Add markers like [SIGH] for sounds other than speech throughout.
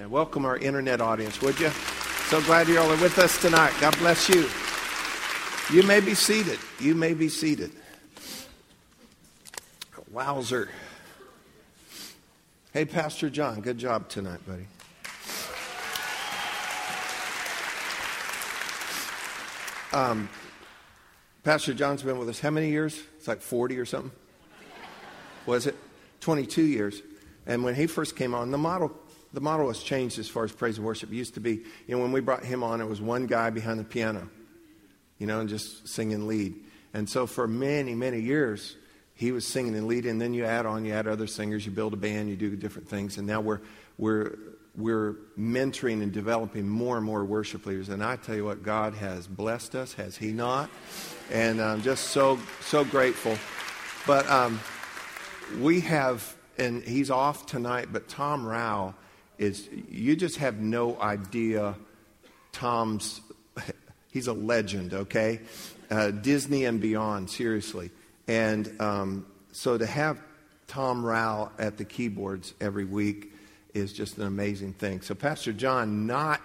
Amen. Welcome our internet audience, would you? So glad you all are with us tonight. God bless you. You may be seated. You may be seated. Wowzer. Hey, Pastor John, good job tonight, buddy. Um, Pastor John's been with us how many years? It's like 40 or something. Was it? 22 years. And when he first came on, the model the model has changed as far as praise and worship. It used to be, you know, when we brought him on, it was one guy behind the piano, you know, and just singing lead. And so for many, many years, he was singing and leading. And then you add on, you add other singers, you build a band, you do different things. And now we're, we're, we're mentoring and developing more and more worship leaders. And I tell you what, God has blessed us, has He not? And I'm just so, so grateful. But um, we have, and he's off tonight, but Tom Rao is, you just have no idea Tom's, [LAUGHS] he's a legend, okay? Uh, Disney and beyond, seriously. And um, so to have Tom Rao at the keyboards every week is just an amazing thing. So Pastor John, not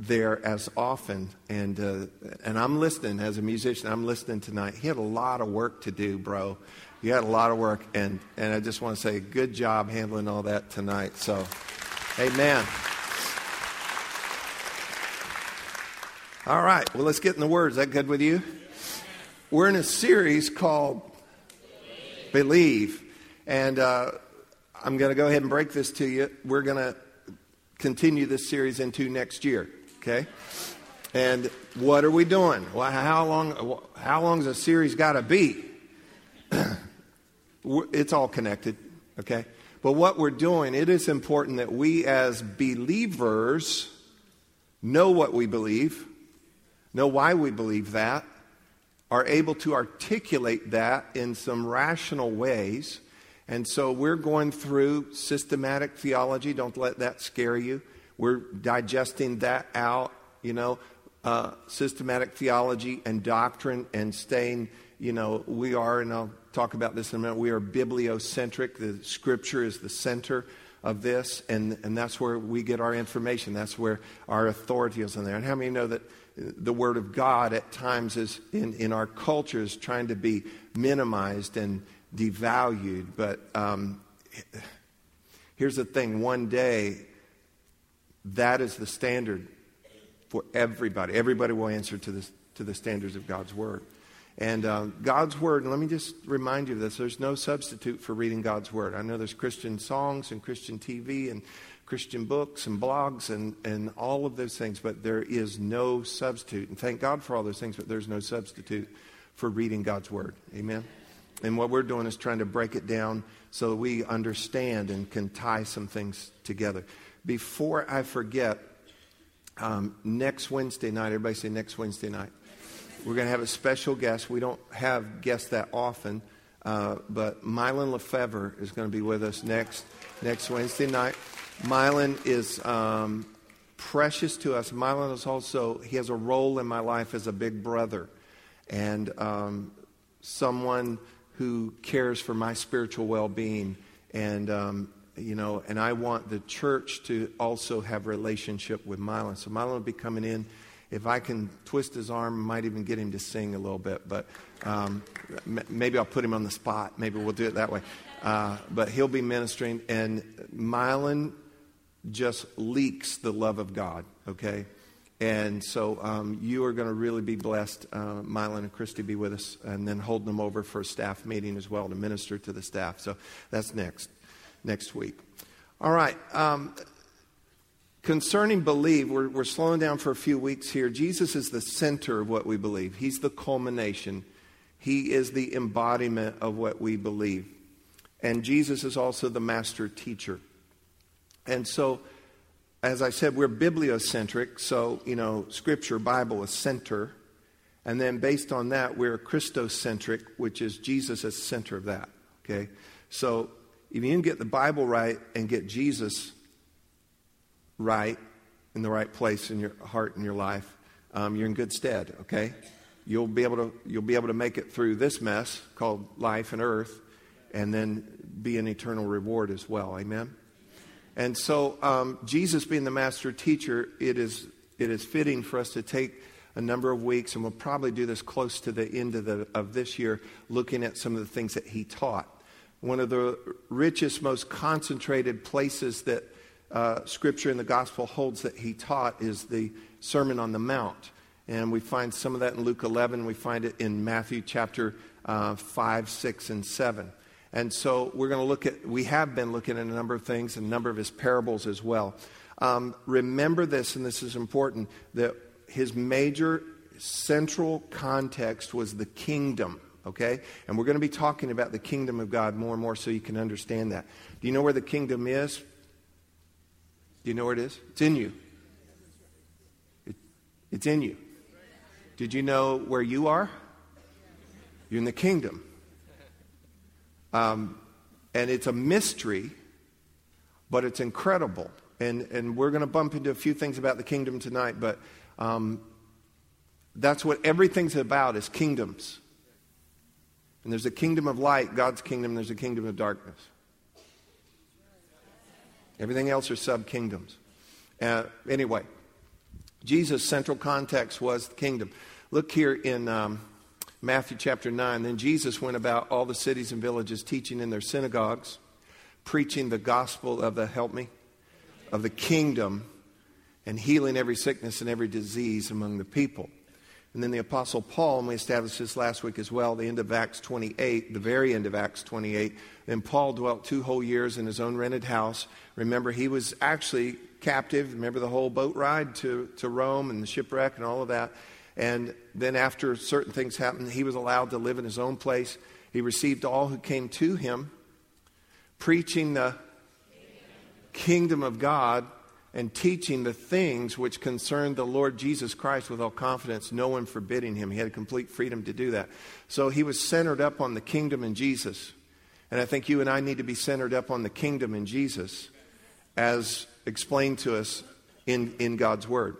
there as often, and uh, and I'm listening as a musician. I'm listening tonight. He had a lot of work to do, bro. You had a lot of work, and and I just want to say, good job handling all that tonight. So, Amen. All right. Well, let's get in the Word. Is that good with you? We're in a series called Believe, and uh, I'm going to go ahead and break this to you. We're going to continue this series into next year. Okay? And what are we doing? Well, how long? How long has a series got to be? [CLEARS THROAT] it's all connected. Okay. But what we're doing, it is important that we as believers know what we believe, know why we believe that, are able to articulate that in some rational ways. And so we're going through systematic theology. Don't let that scare you. We're digesting that out, you know, uh, systematic theology and doctrine and staying, you know, we are, and I'll talk about this in a minute, we are bibliocentric. The scripture is the center of this, and, and that's where we get our information. That's where our authority is in there. And how many know that the Word of God at times is in, in our culture is trying to be minimized and devalued? But um, here's the thing one day, that is the standard for everybody. Everybody will answer to, this, to the standards of God's Word. And um, God's Word, and let me just remind you of this there's no substitute for reading God's Word. I know there's Christian songs and Christian TV and Christian books and blogs and, and all of those things, but there is no substitute. And thank God for all those things, but there's no substitute for reading God's Word. Amen? And what we're doing is trying to break it down so that we understand and can tie some things together. Before I forget, um, next Wednesday night, everybody say next Wednesday night. We're going to have a special guest. We don't have guests that often, uh, but Mylon Lefevre is going to be with us next next Wednesday night. Mylon is um, precious to us. Mylon is also he has a role in my life as a big brother, and um, someone who cares for my spiritual well-being and um, you know, and I want the church to also have relationship with Mylon. So Mylon will be coming in. If I can twist his arm, might even get him to sing a little bit. But um, m- maybe I'll put him on the spot. Maybe we'll do it that way. Uh, but he'll be ministering, and Mylon just leaks the love of God. Okay. And so um, you are going to really be blessed. Uh, Mylon and Christy be with us, and then holding them over for a staff meeting as well to minister to the staff. So that's next next week. All right. Um, concerning believe, we're, we're slowing down for a few weeks here. Jesus is the center of what we believe, He's the culmination, He is the embodiment of what we believe. And Jesus is also the master teacher. And so, as I said, we're bibliocentric. So, you know, Scripture, Bible is center. And then based on that, we're Christocentric, which is Jesus as center of that. Okay? So if you can get the Bible right and get Jesus right in the right place in your heart and your life, um, you're in good stead, okay? You'll be, able to, you'll be able to make it through this mess called life and earth and then be an eternal reward as well. Amen? And so, um, Jesus being the master teacher, it is, it is fitting for us to take a number of weeks, and we'll probably do this close to the end of, the, of this year, looking at some of the things that he taught. One of the richest, most concentrated places that uh, Scripture in the Gospel holds that he taught is the Sermon on the Mount. And we find some of that in Luke 11. We find it in Matthew chapter uh, 5, 6, and 7. And so we're going to look at, we have been looking at a number of things a number of his parables as well. Um, remember this, and this is important, that his major central context was the kingdom, okay? And we're going to be talking about the kingdom of God more and more so you can understand that. Do you know where the kingdom is? Do you know where it is? It's in you. It, it's in you. Did you know where you are? You're in the kingdom. Um, and it's a mystery, but it's incredible. And, and we're going to bump into a few things about the kingdom tonight, but um, that's what everything's about is kingdoms. And there's a kingdom of light, God's kingdom, there's a kingdom of darkness. Everything else are sub kingdoms. Uh, anyway, Jesus' central context was the kingdom. Look here in um, Matthew chapter 9. Then Jesus went about all the cities and villages, teaching in their synagogues, preaching the gospel of the, help me, of the kingdom, and healing every sickness and every disease among the people. And then the Apostle Paul, and we established this last week as well, the end of Acts 28, the very end of Acts 28. Then Paul dwelt two whole years in his own rented house. Remember, he was actually captive. Remember the whole boat ride to, to Rome and the shipwreck and all of that. And then, after certain things happened, he was allowed to live in his own place. He received all who came to him, preaching the kingdom of God and teaching the things which concerned the Lord Jesus Christ with all confidence, no one forbidding him. He had complete freedom to do that. So he was centered up on the kingdom in Jesus. And I think you and I need to be centered up on the kingdom in Jesus as explained to us in, in God's Word.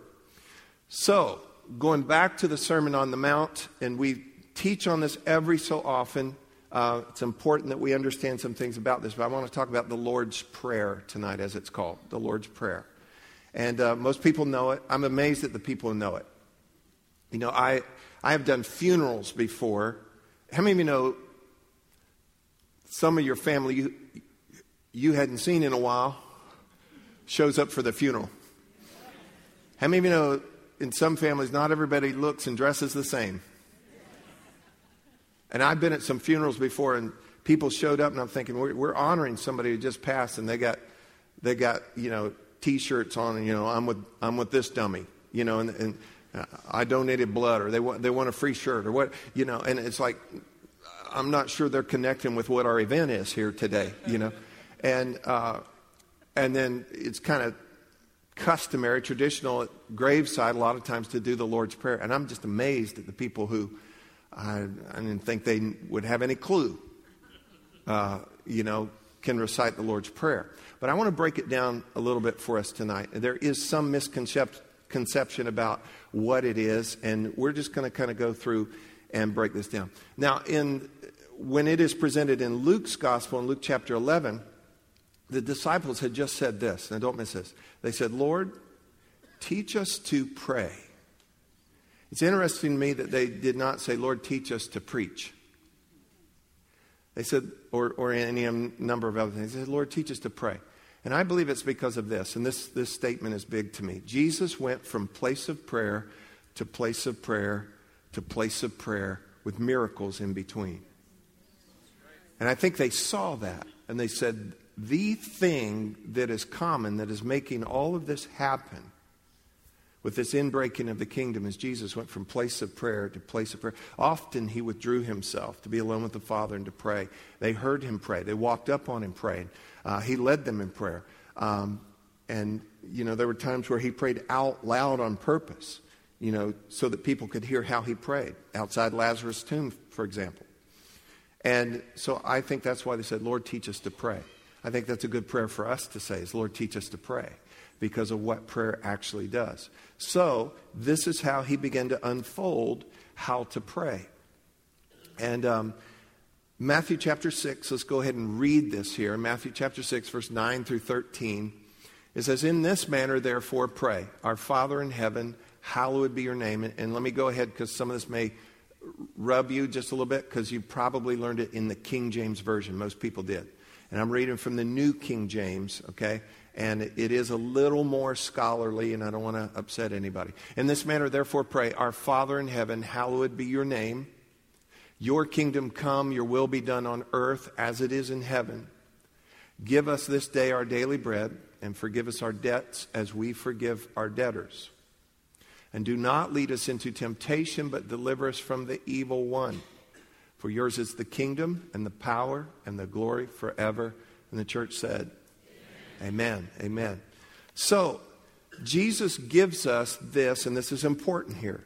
So, going back to the Sermon on the Mount, and we teach on this every so often. Uh, it's important that we understand some things about this, but I want to talk about the Lord's Prayer tonight, as it's called the Lord's Prayer. And uh, most people know it. I'm amazed at the people who know it. You know, I, I have done funerals before. How many of you know some of your family you, you hadn't seen in a while shows up for the funeral? How many of you know in some families, not everybody looks and dresses the same. And I've been at some funerals before, and people showed up, and I'm thinking, we're, we're honoring somebody who just passed, and they got, they got, you know, T-shirts on, and you know, I'm with, I'm with this dummy, you know, and, and I donated blood, or they want, they want a free shirt, or what, you know, and it's like, I'm not sure they're connecting with what our event is here today, you know, and uh, and then it's kind of customary, traditional graveside a lot of times to do the Lord's Prayer. And I'm just amazed at the people who I, I didn't think they would have any clue, uh, you know, can recite the Lord's Prayer. But I want to break it down a little bit for us tonight. There is some misconception about what it is, and we're just going to kind of go through and break this down. Now, in when it is presented in Luke's Gospel, in Luke chapter 11, the disciples had just said this, and don't miss this. They said, Lord, teach us to pray. It's interesting to me that they did not say, Lord, teach us to preach. They said, or, or any number of other things. They said, Lord, teach us to pray. And I believe it's because of this, and this, this statement is big to me. Jesus went from place of prayer to place of prayer to place of prayer with miracles in between. And I think they saw that, and they said, the thing that is common that is making all of this happen with this inbreaking of the kingdom is Jesus went from place of prayer to place of prayer. Often he withdrew himself to be alone with the Father and to pray. They heard him pray. They walked up on him praying. Uh, he led them in prayer. Um, and, you know, there were times where he prayed out loud on purpose, you know, so that people could hear how he prayed. Outside Lazarus' tomb, for example. And so I think that's why they said, Lord, teach us to pray. I think that's a good prayer for us to say is, Lord, teach us to pray because of what prayer actually does. So, this is how he began to unfold how to pray. And um, Matthew chapter 6, let's go ahead and read this here. Matthew chapter 6, verse 9 through 13. It says, In this manner, therefore, pray, Our Father in heaven, hallowed be your name. And, and let me go ahead because some of this may rub you just a little bit because you probably learned it in the King James Version. Most people did. And I'm reading from the New King James, okay? And it, it is a little more scholarly, and I don't want to upset anybody. In this manner, therefore, pray, Our Father in heaven, hallowed be your name. Your kingdom come, your will be done on earth as it is in heaven. Give us this day our daily bread, and forgive us our debts as we forgive our debtors and do not lead us into temptation, but deliver us from the evil one. For yours is the kingdom and the power and the glory forever. And the church said, Amen. Amen. Amen. So, Jesus gives us this, and this is important here.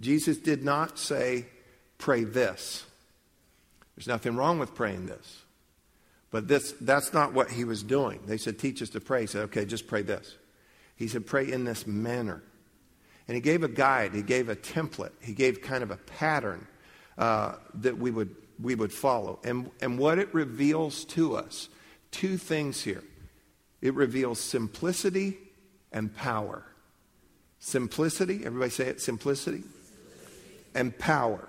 Jesus did not say, pray this. There's nothing wrong with praying this. But this, that's not what he was doing. They said, teach us to pray. He said, okay, just pray this. He said, pray in this manner. And he gave a guide, he gave a template, he gave kind of a pattern uh, that we would, we would follow. And, and what it reveals to us two things here it reveals simplicity and power. Simplicity, everybody say it simplicity, and power.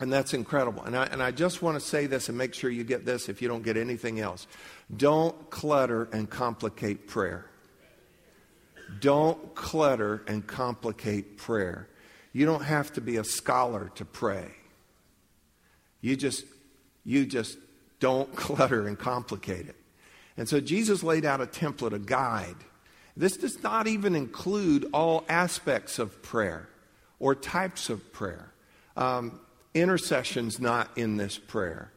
And that's incredible. And I, and I just want to say this and make sure you get this if you don't get anything else. Don't clutter and complicate prayer. Don't clutter and complicate prayer. You don't have to be a scholar to pray. You just, you just don't [LAUGHS] clutter and complicate it. And so Jesus laid out a template, a guide. This does not even include all aspects of prayer or types of prayer. Um, intercession's not in this prayer.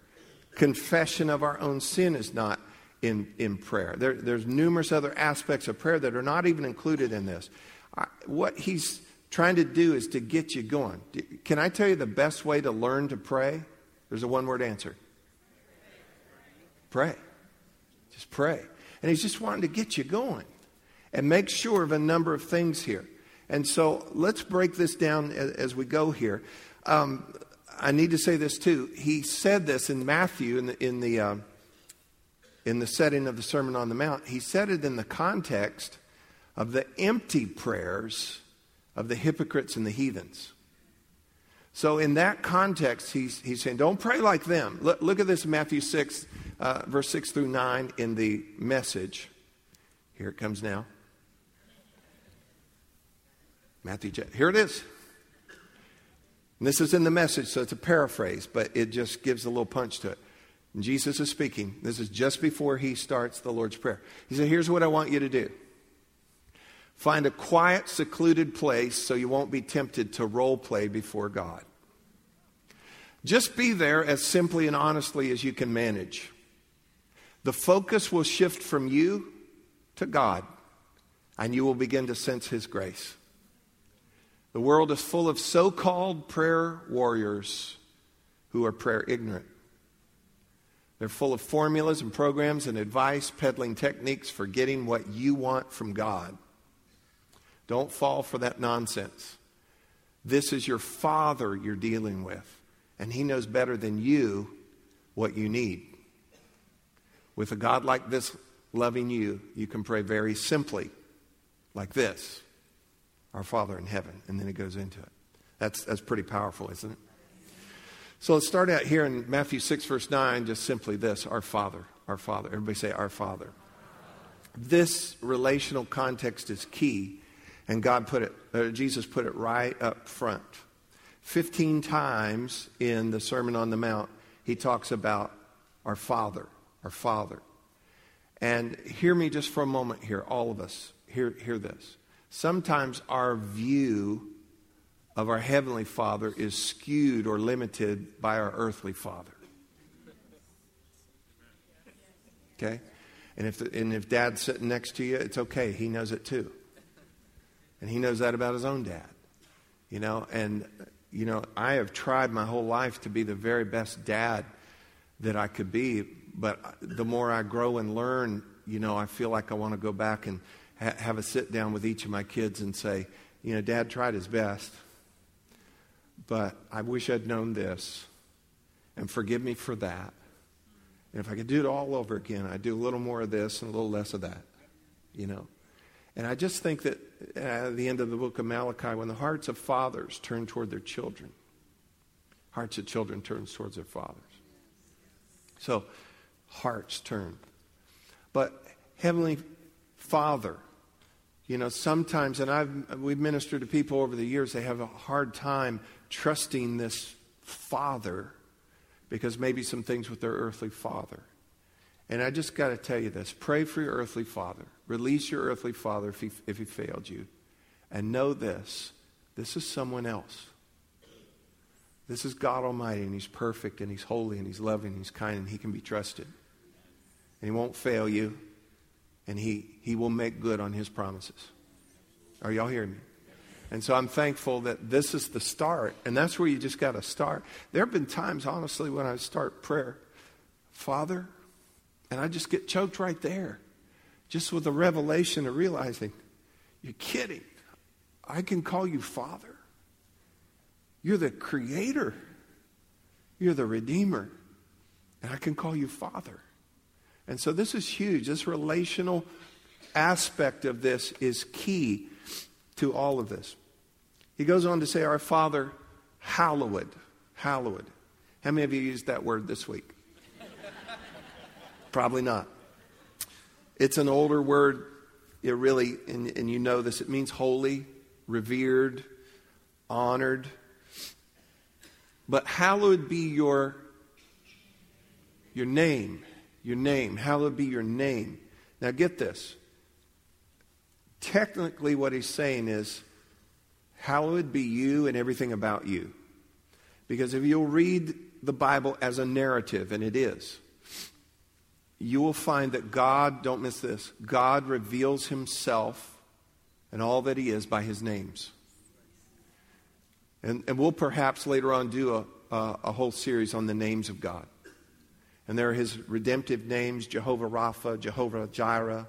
Confession of our own sin is not in, in prayer. There, there's numerous other aspects of prayer that are not even included in this. I, what he's trying to do is to get you going. Can I tell you the best way to learn to pray? There's a one word answer pray. Just pray. And he's just wanting to get you going and make sure of a number of things here. And so let's break this down as, as we go here. Um, I need to say this too. He said this in Matthew in the, in the um, in the setting of the Sermon on the Mount, he said it in the context of the empty prayers of the hypocrites and the heathens. So, in that context, he's, he's saying, don't pray like them. Look, look at this Matthew 6, uh, verse 6 through 9 in the message. Here it comes now. Matthew, here it is. And this is in the message, so it's a paraphrase, but it just gives a little punch to it. And Jesus is speaking. This is just before he starts the Lord's Prayer. He said, Here's what I want you to do find a quiet, secluded place so you won't be tempted to role play before God. Just be there as simply and honestly as you can manage. The focus will shift from you to God, and you will begin to sense His grace. The world is full of so called prayer warriors who are prayer ignorant. They're full of formulas and programs and advice, peddling techniques for getting what you want from God. Don't fall for that nonsense. This is your Father you're dealing with, and He knows better than you what you need. With a God like this loving you, you can pray very simply, like this Our Father in heaven. And then it goes into it. That's, that's pretty powerful, isn't it? So let's start out here in Matthew 6, verse 9, just simply this Our Father, our Father. Everybody say, Our Father. This relational context is key, and God put it, uh, Jesus put it right up front. 15 times in the Sermon on the Mount, he talks about our Father, our Father. And hear me just for a moment here, all of us. Hear, hear this. Sometimes our view of our Heavenly Father is skewed or limited by our earthly Father. Okay? And if, and if dad's sitting next to you, it's okay. He knows it too. And he knows that about his own dad. You know, and, you know, I have tried my whole life to be the very best dad that I could be, but the more I grow and learn, you know, I feel like I want to go back and ha- have a sit down with each of my kids and say, you know, dad tried his best but I wish I'd known this, and forgive me for that. And if I could do it all over again, I'd do a little more of this and a little less of that. you know. And I just think that at the end of the book of Malachi, when the hearts of fathers turn toward their children, hearts of children turn towards their fathers. So, hearts turn. But Heavenly Father, you know, sometimes, and I've, we've ministered to people over the years, they have a hard time trusting this Father because maybe some things with their earthly father. And I just got to tell you this pray for your earthly father. Release your earthly father if he, if he failed you. And know this this is someone else. This is God Almighty, and He's perfect, and He's holy, and He's loving, and He's kind, and He can be trusted. And He won't fail you, and He, he will make good on His promises. Are y'all hearing me? And so I'm thankful that this is the start, and that's where you just got to start. There have been times, honestly, when I start prayer, Father, and I just get choked right there, just with the revelation of realizing, you're kidding. I can call you Father. You're the Creator, you're the Redeemer, and I can call you Father. And so this is huge. This relational aspect of this is key to all of this. He goes on to say, Our Father, hallowed. Hallowed. How many of you used that word this week? Probably not. It's an older word. It really, and, and you know this, it means holy, revered, honored. But hallowed be your, your name. Your name. Hallowed be your name. Now get this. Technically, what he's saying is, Hallowed be you and everything about you. Because if you'll read the Bible as a narrative, and it is, you will find that God, don't miss this, God reveals himself and all that he is by his names. And, and we'll perhaps later on do a, a, a whole series on the names of God. And there are his redemptive names Jehovah Rapha, Jehovah Jireh,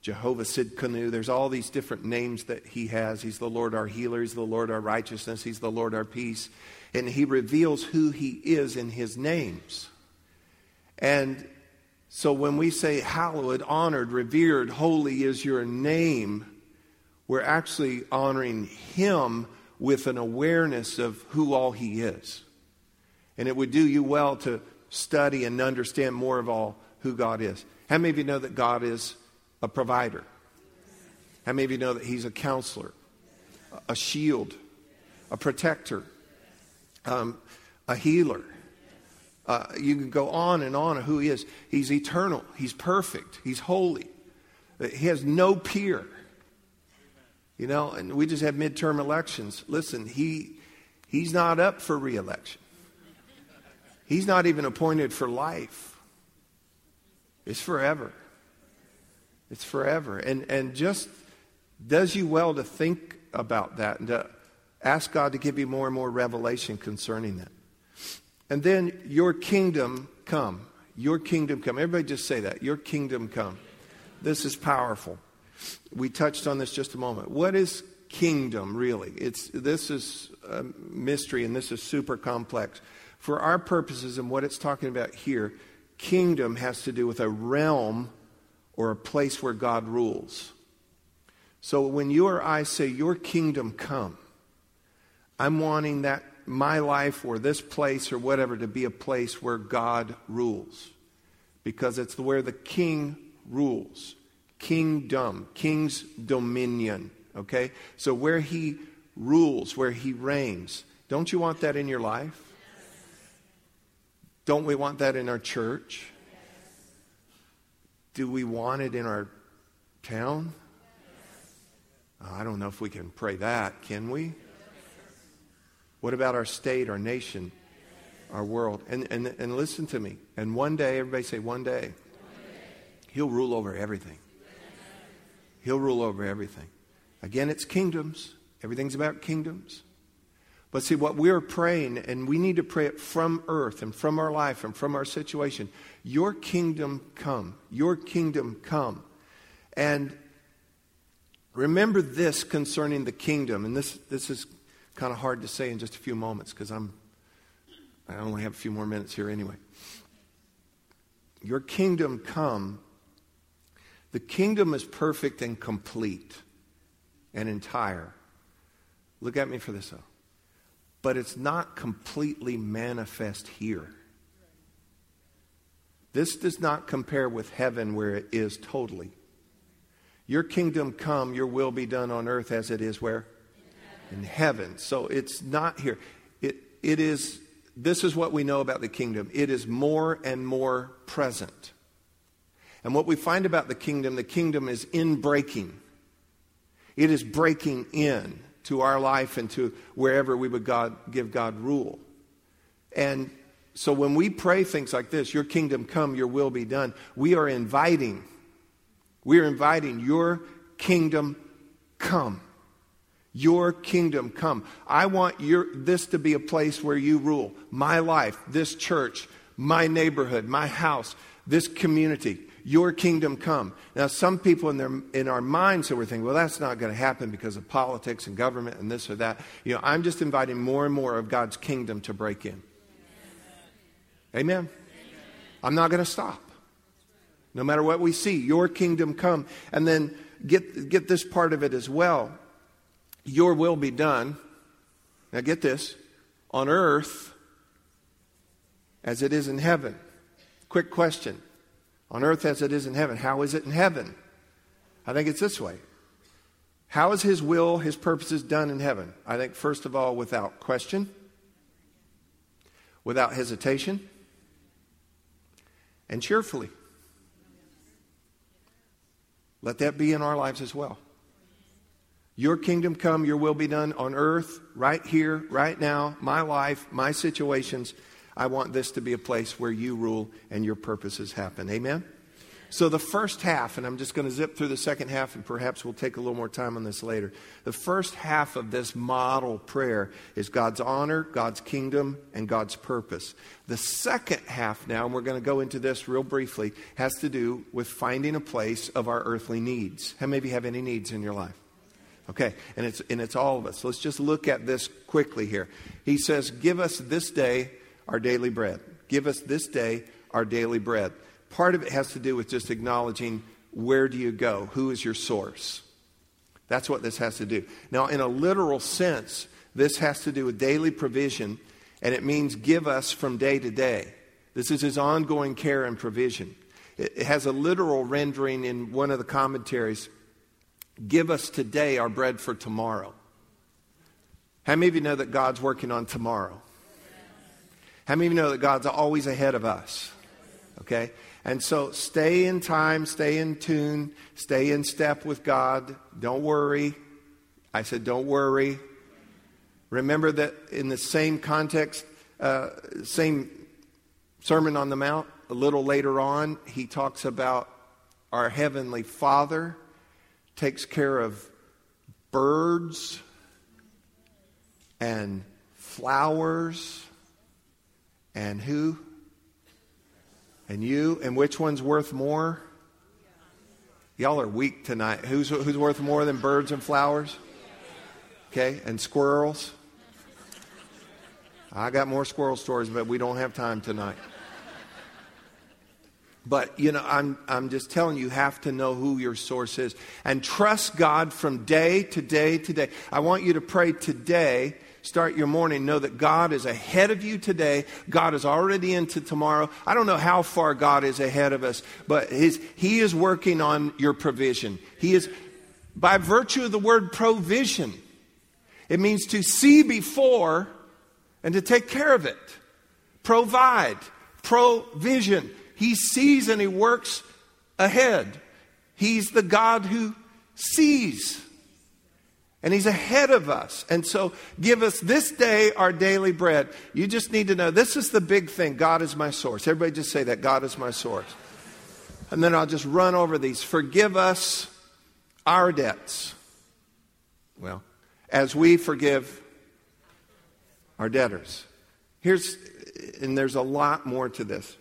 Jehovah Sidkenu. There's all these different names that he has. He's the Lord our healer. He's the Lord our righteousness. He's the Lord our peace. And he reveals who he is in his names. And so when we say hallowed, honored, revered, holy is your name, we're actually honoring him with an awareness of who all he is. And it would do you well to study and understand more of all who God is. How many of you know that God is a provider? How many of you know that He's a counselor, a shield, a protector, um, a healer? Uh, you can go on and on of who He is. He's eternal, He's perfect, He's holy, He has no peer. You know, and we just had midterm elections. Listen, he, he's not up for reelection. He's not even appointed for life. It's forever. It's forever. And, and just does you well to think about that and to ask God to give you more and more revelation concerning that. And then your kingdom come. Your kingdom come. Everybody just say that. Your kingdom come. This is powerful. We touched on this just a moment. What is kingdom really? It's this is a mystery and this is super complex. For our purposes and what it's talking about here, kingdom has to do with a realm or a place where God rules. So when you or I say, Your kingdom come, I'm wanting that, my life or this place or whatever, to be a place where God rules. Because it's where the king rules. Kingdom, king's dominion. Okay? So where he rules, where he reigns. Don't you want that in your life? Don't we want that in our church? Do we want it in our town? Uh, I don't know if we can pray that, can we? What about our state, our nation, our world? And, and, and listen to me. And one day, everybody say, one day, He'll rule over everything. He'll rule over everything. Again, it's kingdoms. Everything's about kingdoms. But see, what we're praying, and we need to pray it from earth and from our life and from our situation Your kingdom come. Your kingdom come. And remember this concerning the kingdom, and this, this is kind of hard to say in just a few moments because I'm I only have a few more minutes here anyway. Your kingdom come The kingdom is perfect and complete and entire. Look at me for this, though. But it's not completely manifest here. This does not compare with heaven where it is totally. Your kingdom come, your will be done on earth as it is where? In heaven. So it's not here. It, it is, this is what we know about the kingdom. It is more and more present. And what we find about the kingdom, the kingdom is in breaking. It is breaking in to our life and to wherever we would God, give God rule. And so when we pray things like this, your kingdom come, your will be done, we are inviting, we are inviting your kingdom come. Your kingdom come. I want your, this to be a place where you rule. My life, this church, my neighborhood, my house, this community your kingdom come. Now, some people in, their, in our minds are thinking, well, that's not going to happen because of politics and government and this or that. You know, I'm just inviting more and more of God's kingdom to break in. Amen. Amen. I'm not going to stop. No matter what we see, your kingdom come. And then get, get this part of it as well. Your will be done. Now, get this on earth as it is in heaven. Quick question on earth as it is in heaven. How is it in heaven? I think it's this way. How is His will, His purposes done in heaven? I think, first of all, without question, without hesitation, and cheerfully. Let that be in our lives as well. Your kingdom come, your will be done on earth, right here, right now, my life, my situations I want this to be a place where you rule and your purposes happen. Amen? So, the first half, and I'm just going to zip through the second half, and perhaps we'll take a little more time on this later. The first half of this model prayer is God's honor, God's kingdom, and God's purpose. The second half, now, and we're going to go into this real briefly, has to do with finding a place of our earthly needs. How many of you have any needs in your life? Okay, and it's, and it's all of us. Let's just look at this quickly here. He says, Give us this day our daily bread. Give us this day our daily bread. Part of it has to do with just acknowledging where do you go? Who is your source? That's what this has to do. Now, in a literal sense, this has to do with daily provision, and it means give us from day to day. This is his ongoing care and provision. It has a literal rendering in one of the commentaries give us today our bread for tomorrow. How many of you know that God's working on tomorrow? How many of you know that God's always ahead of us? Okay? And so stay in time, stay in tune, stay in step with God. Don't worry. I said, don't worry. Remember that in the same context, uh, same Sermon on the Mount, a little later on, he talks about our Heavenly Father takes care of birds and flowers and who? And you. And which one's worth more? Y'all are weak tonight. Who's, who's worth more than birds and flowers? Okay, and squirrels? I got more squirrel stories, but we don't have time tonight. But, you know, I'm, I'm just telling you, you have to know who your source is. And trust God from day to day to day. I want you to pray today start your morning, know that God is ahead of you today. God is already into tomorrow. I don't know how far God is ahead of us, but his, He is working on your provision. He is, by virtue of the word provision, it means to see before and to take care of it. Provide, provision. He sees and He works ahead. He's the God who sees. And he's ahead of us. And so give us this day our daily bread. You just need to know this is the big thing. God is my source. Everybody just say that God is my source. And then I'll just run over these. Forgive us our debts. Well, as we forgive our debtors. Here's, and there's a lot more to this.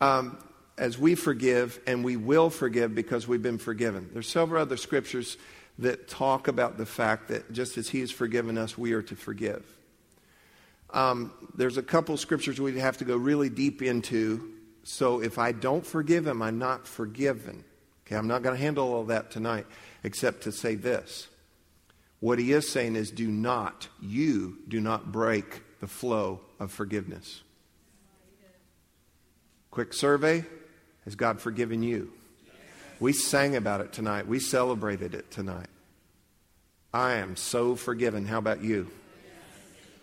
Um, as we forgive, and we will forgive because we've been forgiven. There's several other scriptures that talk about the fact that just as He has forgiven us, we are to forgive. Um, there's a couple scriptures we'd have to go really deep into. So if I don't forgive Him, I'm not forgiven. Okay, I'm not going to handle all that tonight except to say this. What he is saying is do not, you do not break the flow of forgiveness. Quick survey Has God forgiven you? We sang about it tonight. We celebrated it tonight. I am so forgiven. How about you?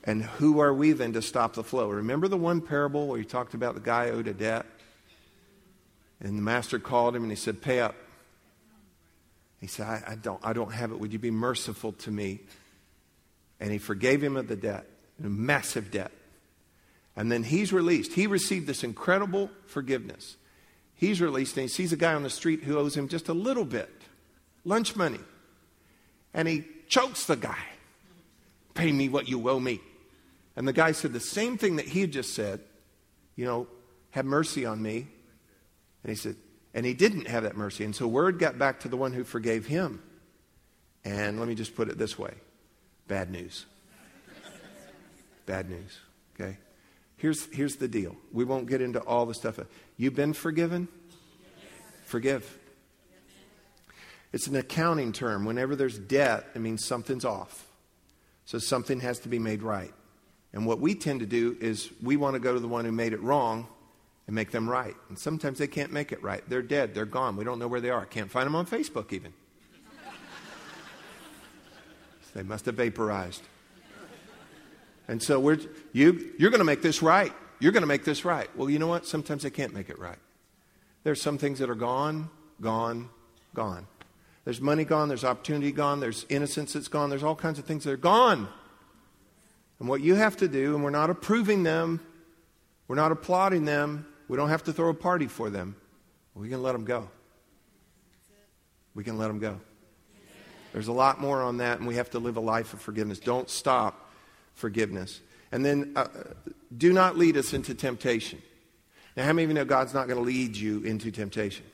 And who are we then to stop the flow? Remember the one parable where he talked about the guy owed a debt? And the master called him and he said, Pay up. He said, I, I, don't, I don't have it. Would you be merciful to me? And he forgave him of the debt, a massive debt. And then he's released. He received this incredible forgiveness. He's released and he sees a guy on the street who owes him just a little bit lunch money. And he chokes the guy. Pay me what you owe me. And the guy said the same thing that he had just said, you know, have mercy on me. And he said, and he didn't have that mercy. And so word got back to the one who forgave him. And let me just put it this way bad news. bad news. Okay? Here's, here's the deal. We won't get into all the stuff. You've been forgiven? Forgive. It's an accounting term. Whenever there's debt, it means something's off. So something has to be made right. And what we tend to do is we want to go to the one who made it wrong and make them right. And sometimes they can't make it right. They're dead. They're gone. We don't know where they are. Can't find them on Facebook even. [LAUGHS] they must have vaporized. And so we're, you, you're going to make this right. You're going to make this right. Well, you know what? Sometimes they can't make it right. There's some things that are gone, gone, gone. There's money gone, there's opportunity gone, there's innocence that's gone, there's all kinds of things that are gone. And what you have to do, and we're not approving them, we're not applauding them, we don't have to throw a party for them. We can let them go. We can let them go. There's a lot more on that, and we have to live a life of forgiveness. Don't stop forgiveness. And then uh, do not lead us into temptation. Now, how many of you know God's not going to lead you into temptation?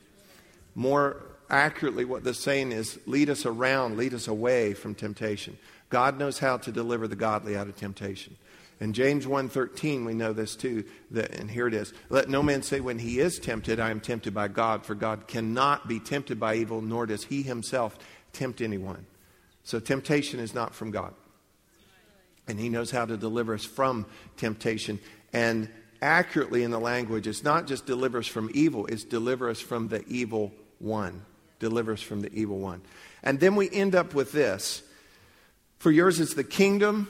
More accurately, what the saying is lead us around, lead us away from temptation. God knows how to deliver the godly out of temptation. In James 1:13 we know this too, that, and here it is. Let no man say when he is tempted, I am tempted by God, for God cannot be tempted by evil, nor does he himself tempt anyone. So temptation is not from God. And he knows how to deliver us from temptation. And accurately in the language, it's not just deliver us from evil, it's deliver us from the evil one. Deliver us from the evil one. And then we end up with this. For yours is the kingdom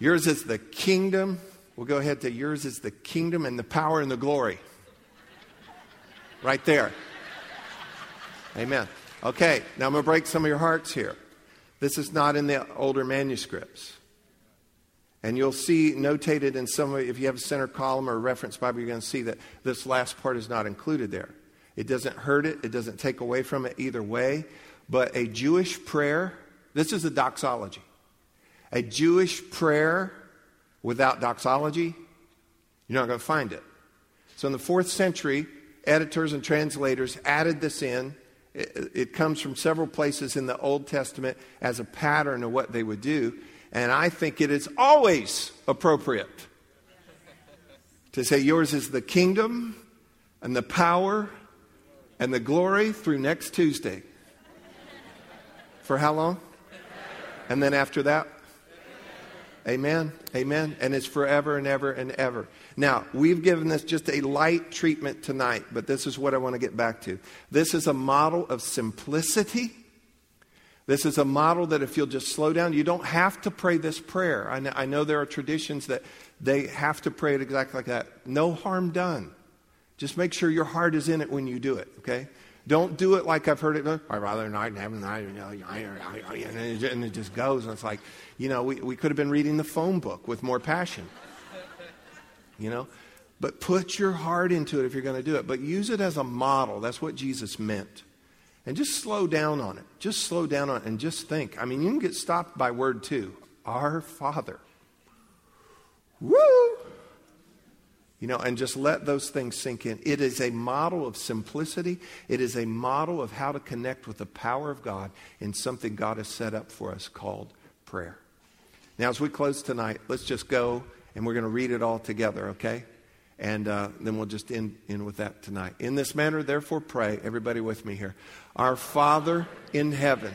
Yours is the kingdom. We'll go ahead to yours is the kingdom and the power and the glory. Right there. Amen. Okay, now I'm going to break some of your hearts here. This is not in the older manuscripts. And you'll see notated in some of if you have a center column or a reference Bible, you're going to see that this last part is not included there. It doesn't hurt it, it doesn't take away from it either way. But a Jewish prayer, this is a doxology. A Jewish prayer without doxology, you're not going to find it. So in the fourth century, editors and translators added this in. It, comes from several places in the Old Testament as a pattern of what they would do. And I think it is always appropriate to say, Yours is the kingdom and the power and the glory through next Tuesday. For how long? And then after that? Amen. Amen. And it's forever and ever and ever. Now, we've given this just a light treatment tonight, but this is what I want to get back to. This is a model of simplicity. This is a model that if you'll just slow down, you don't have to pray this prayer. I know, I know there are traditions that they have to pray it exactly like that. No harm done. Just make sure your heart is in it when you do it, okay? Don't do it like I've heard it rather not have night, you know, and it just goes. And it's like, you know, we, we could have been reading the phone book with more passion. [LAUGHS] You know? But put your heart into it if you're going to do it. But use it as a model. That's what Jesus meant. And just slow down on it. Just slow down on it and just think. I mean, you can get stopped by word two Our Father. Woo! You know, and just let those things sink in. It is a model of simplicity. It is a model of how to connect with the power of God in something God has set up for us called prayer. Now, as we close tonight, let's just go and we're going to read it all together, okay? And uh, then we'll just end, end with that tonight. In this manner, therefore, pray. Everybody with me here. Our Father in heaven,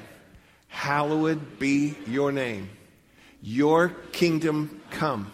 hallowed be your name. Your kingdom come.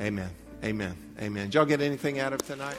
Amen. Amen. Amen. Did y'all get anything out of tonight?